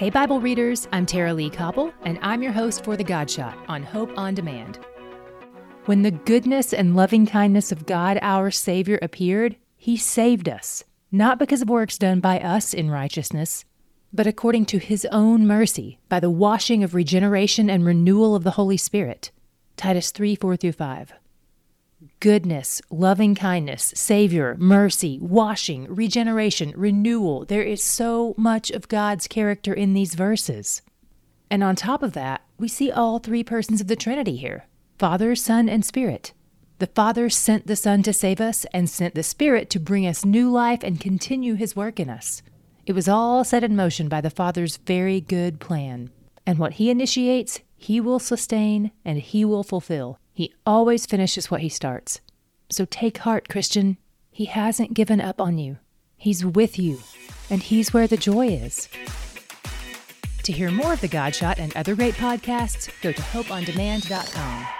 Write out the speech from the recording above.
Hey, Bible readers, I'm Tara-Leigh Cobble, and I'm your host for The God Shot on Hope on Demand. When the goodness and loving kindness of God, our Savior, appeared, He saved us, not because of works done by us in righteousness, but according to His own mercy, by the washing of regeneration and renewal of the Holy Spirit. Titus 3 4 through 5 goodness, loving kindness, Savior, mercy, washing, regeneration, renewal. There is so much of God's character in these verses. And on top of that, we see all three persons of the Trinity here Father, Son, and Spirit. The Father sent the Son to save us and sent the Spirit to bring us new life and continue His work in us. It was all set in motion by the Father's very good plan. And what He initiates, He will sustain and He will fulfill. He always finishes what he starts. So take heart, Christian. He hasn't given up on you. He's with you, and He's where the joy is. To hear more of The Godshot and other great podcasts, go to hopeondemand.com.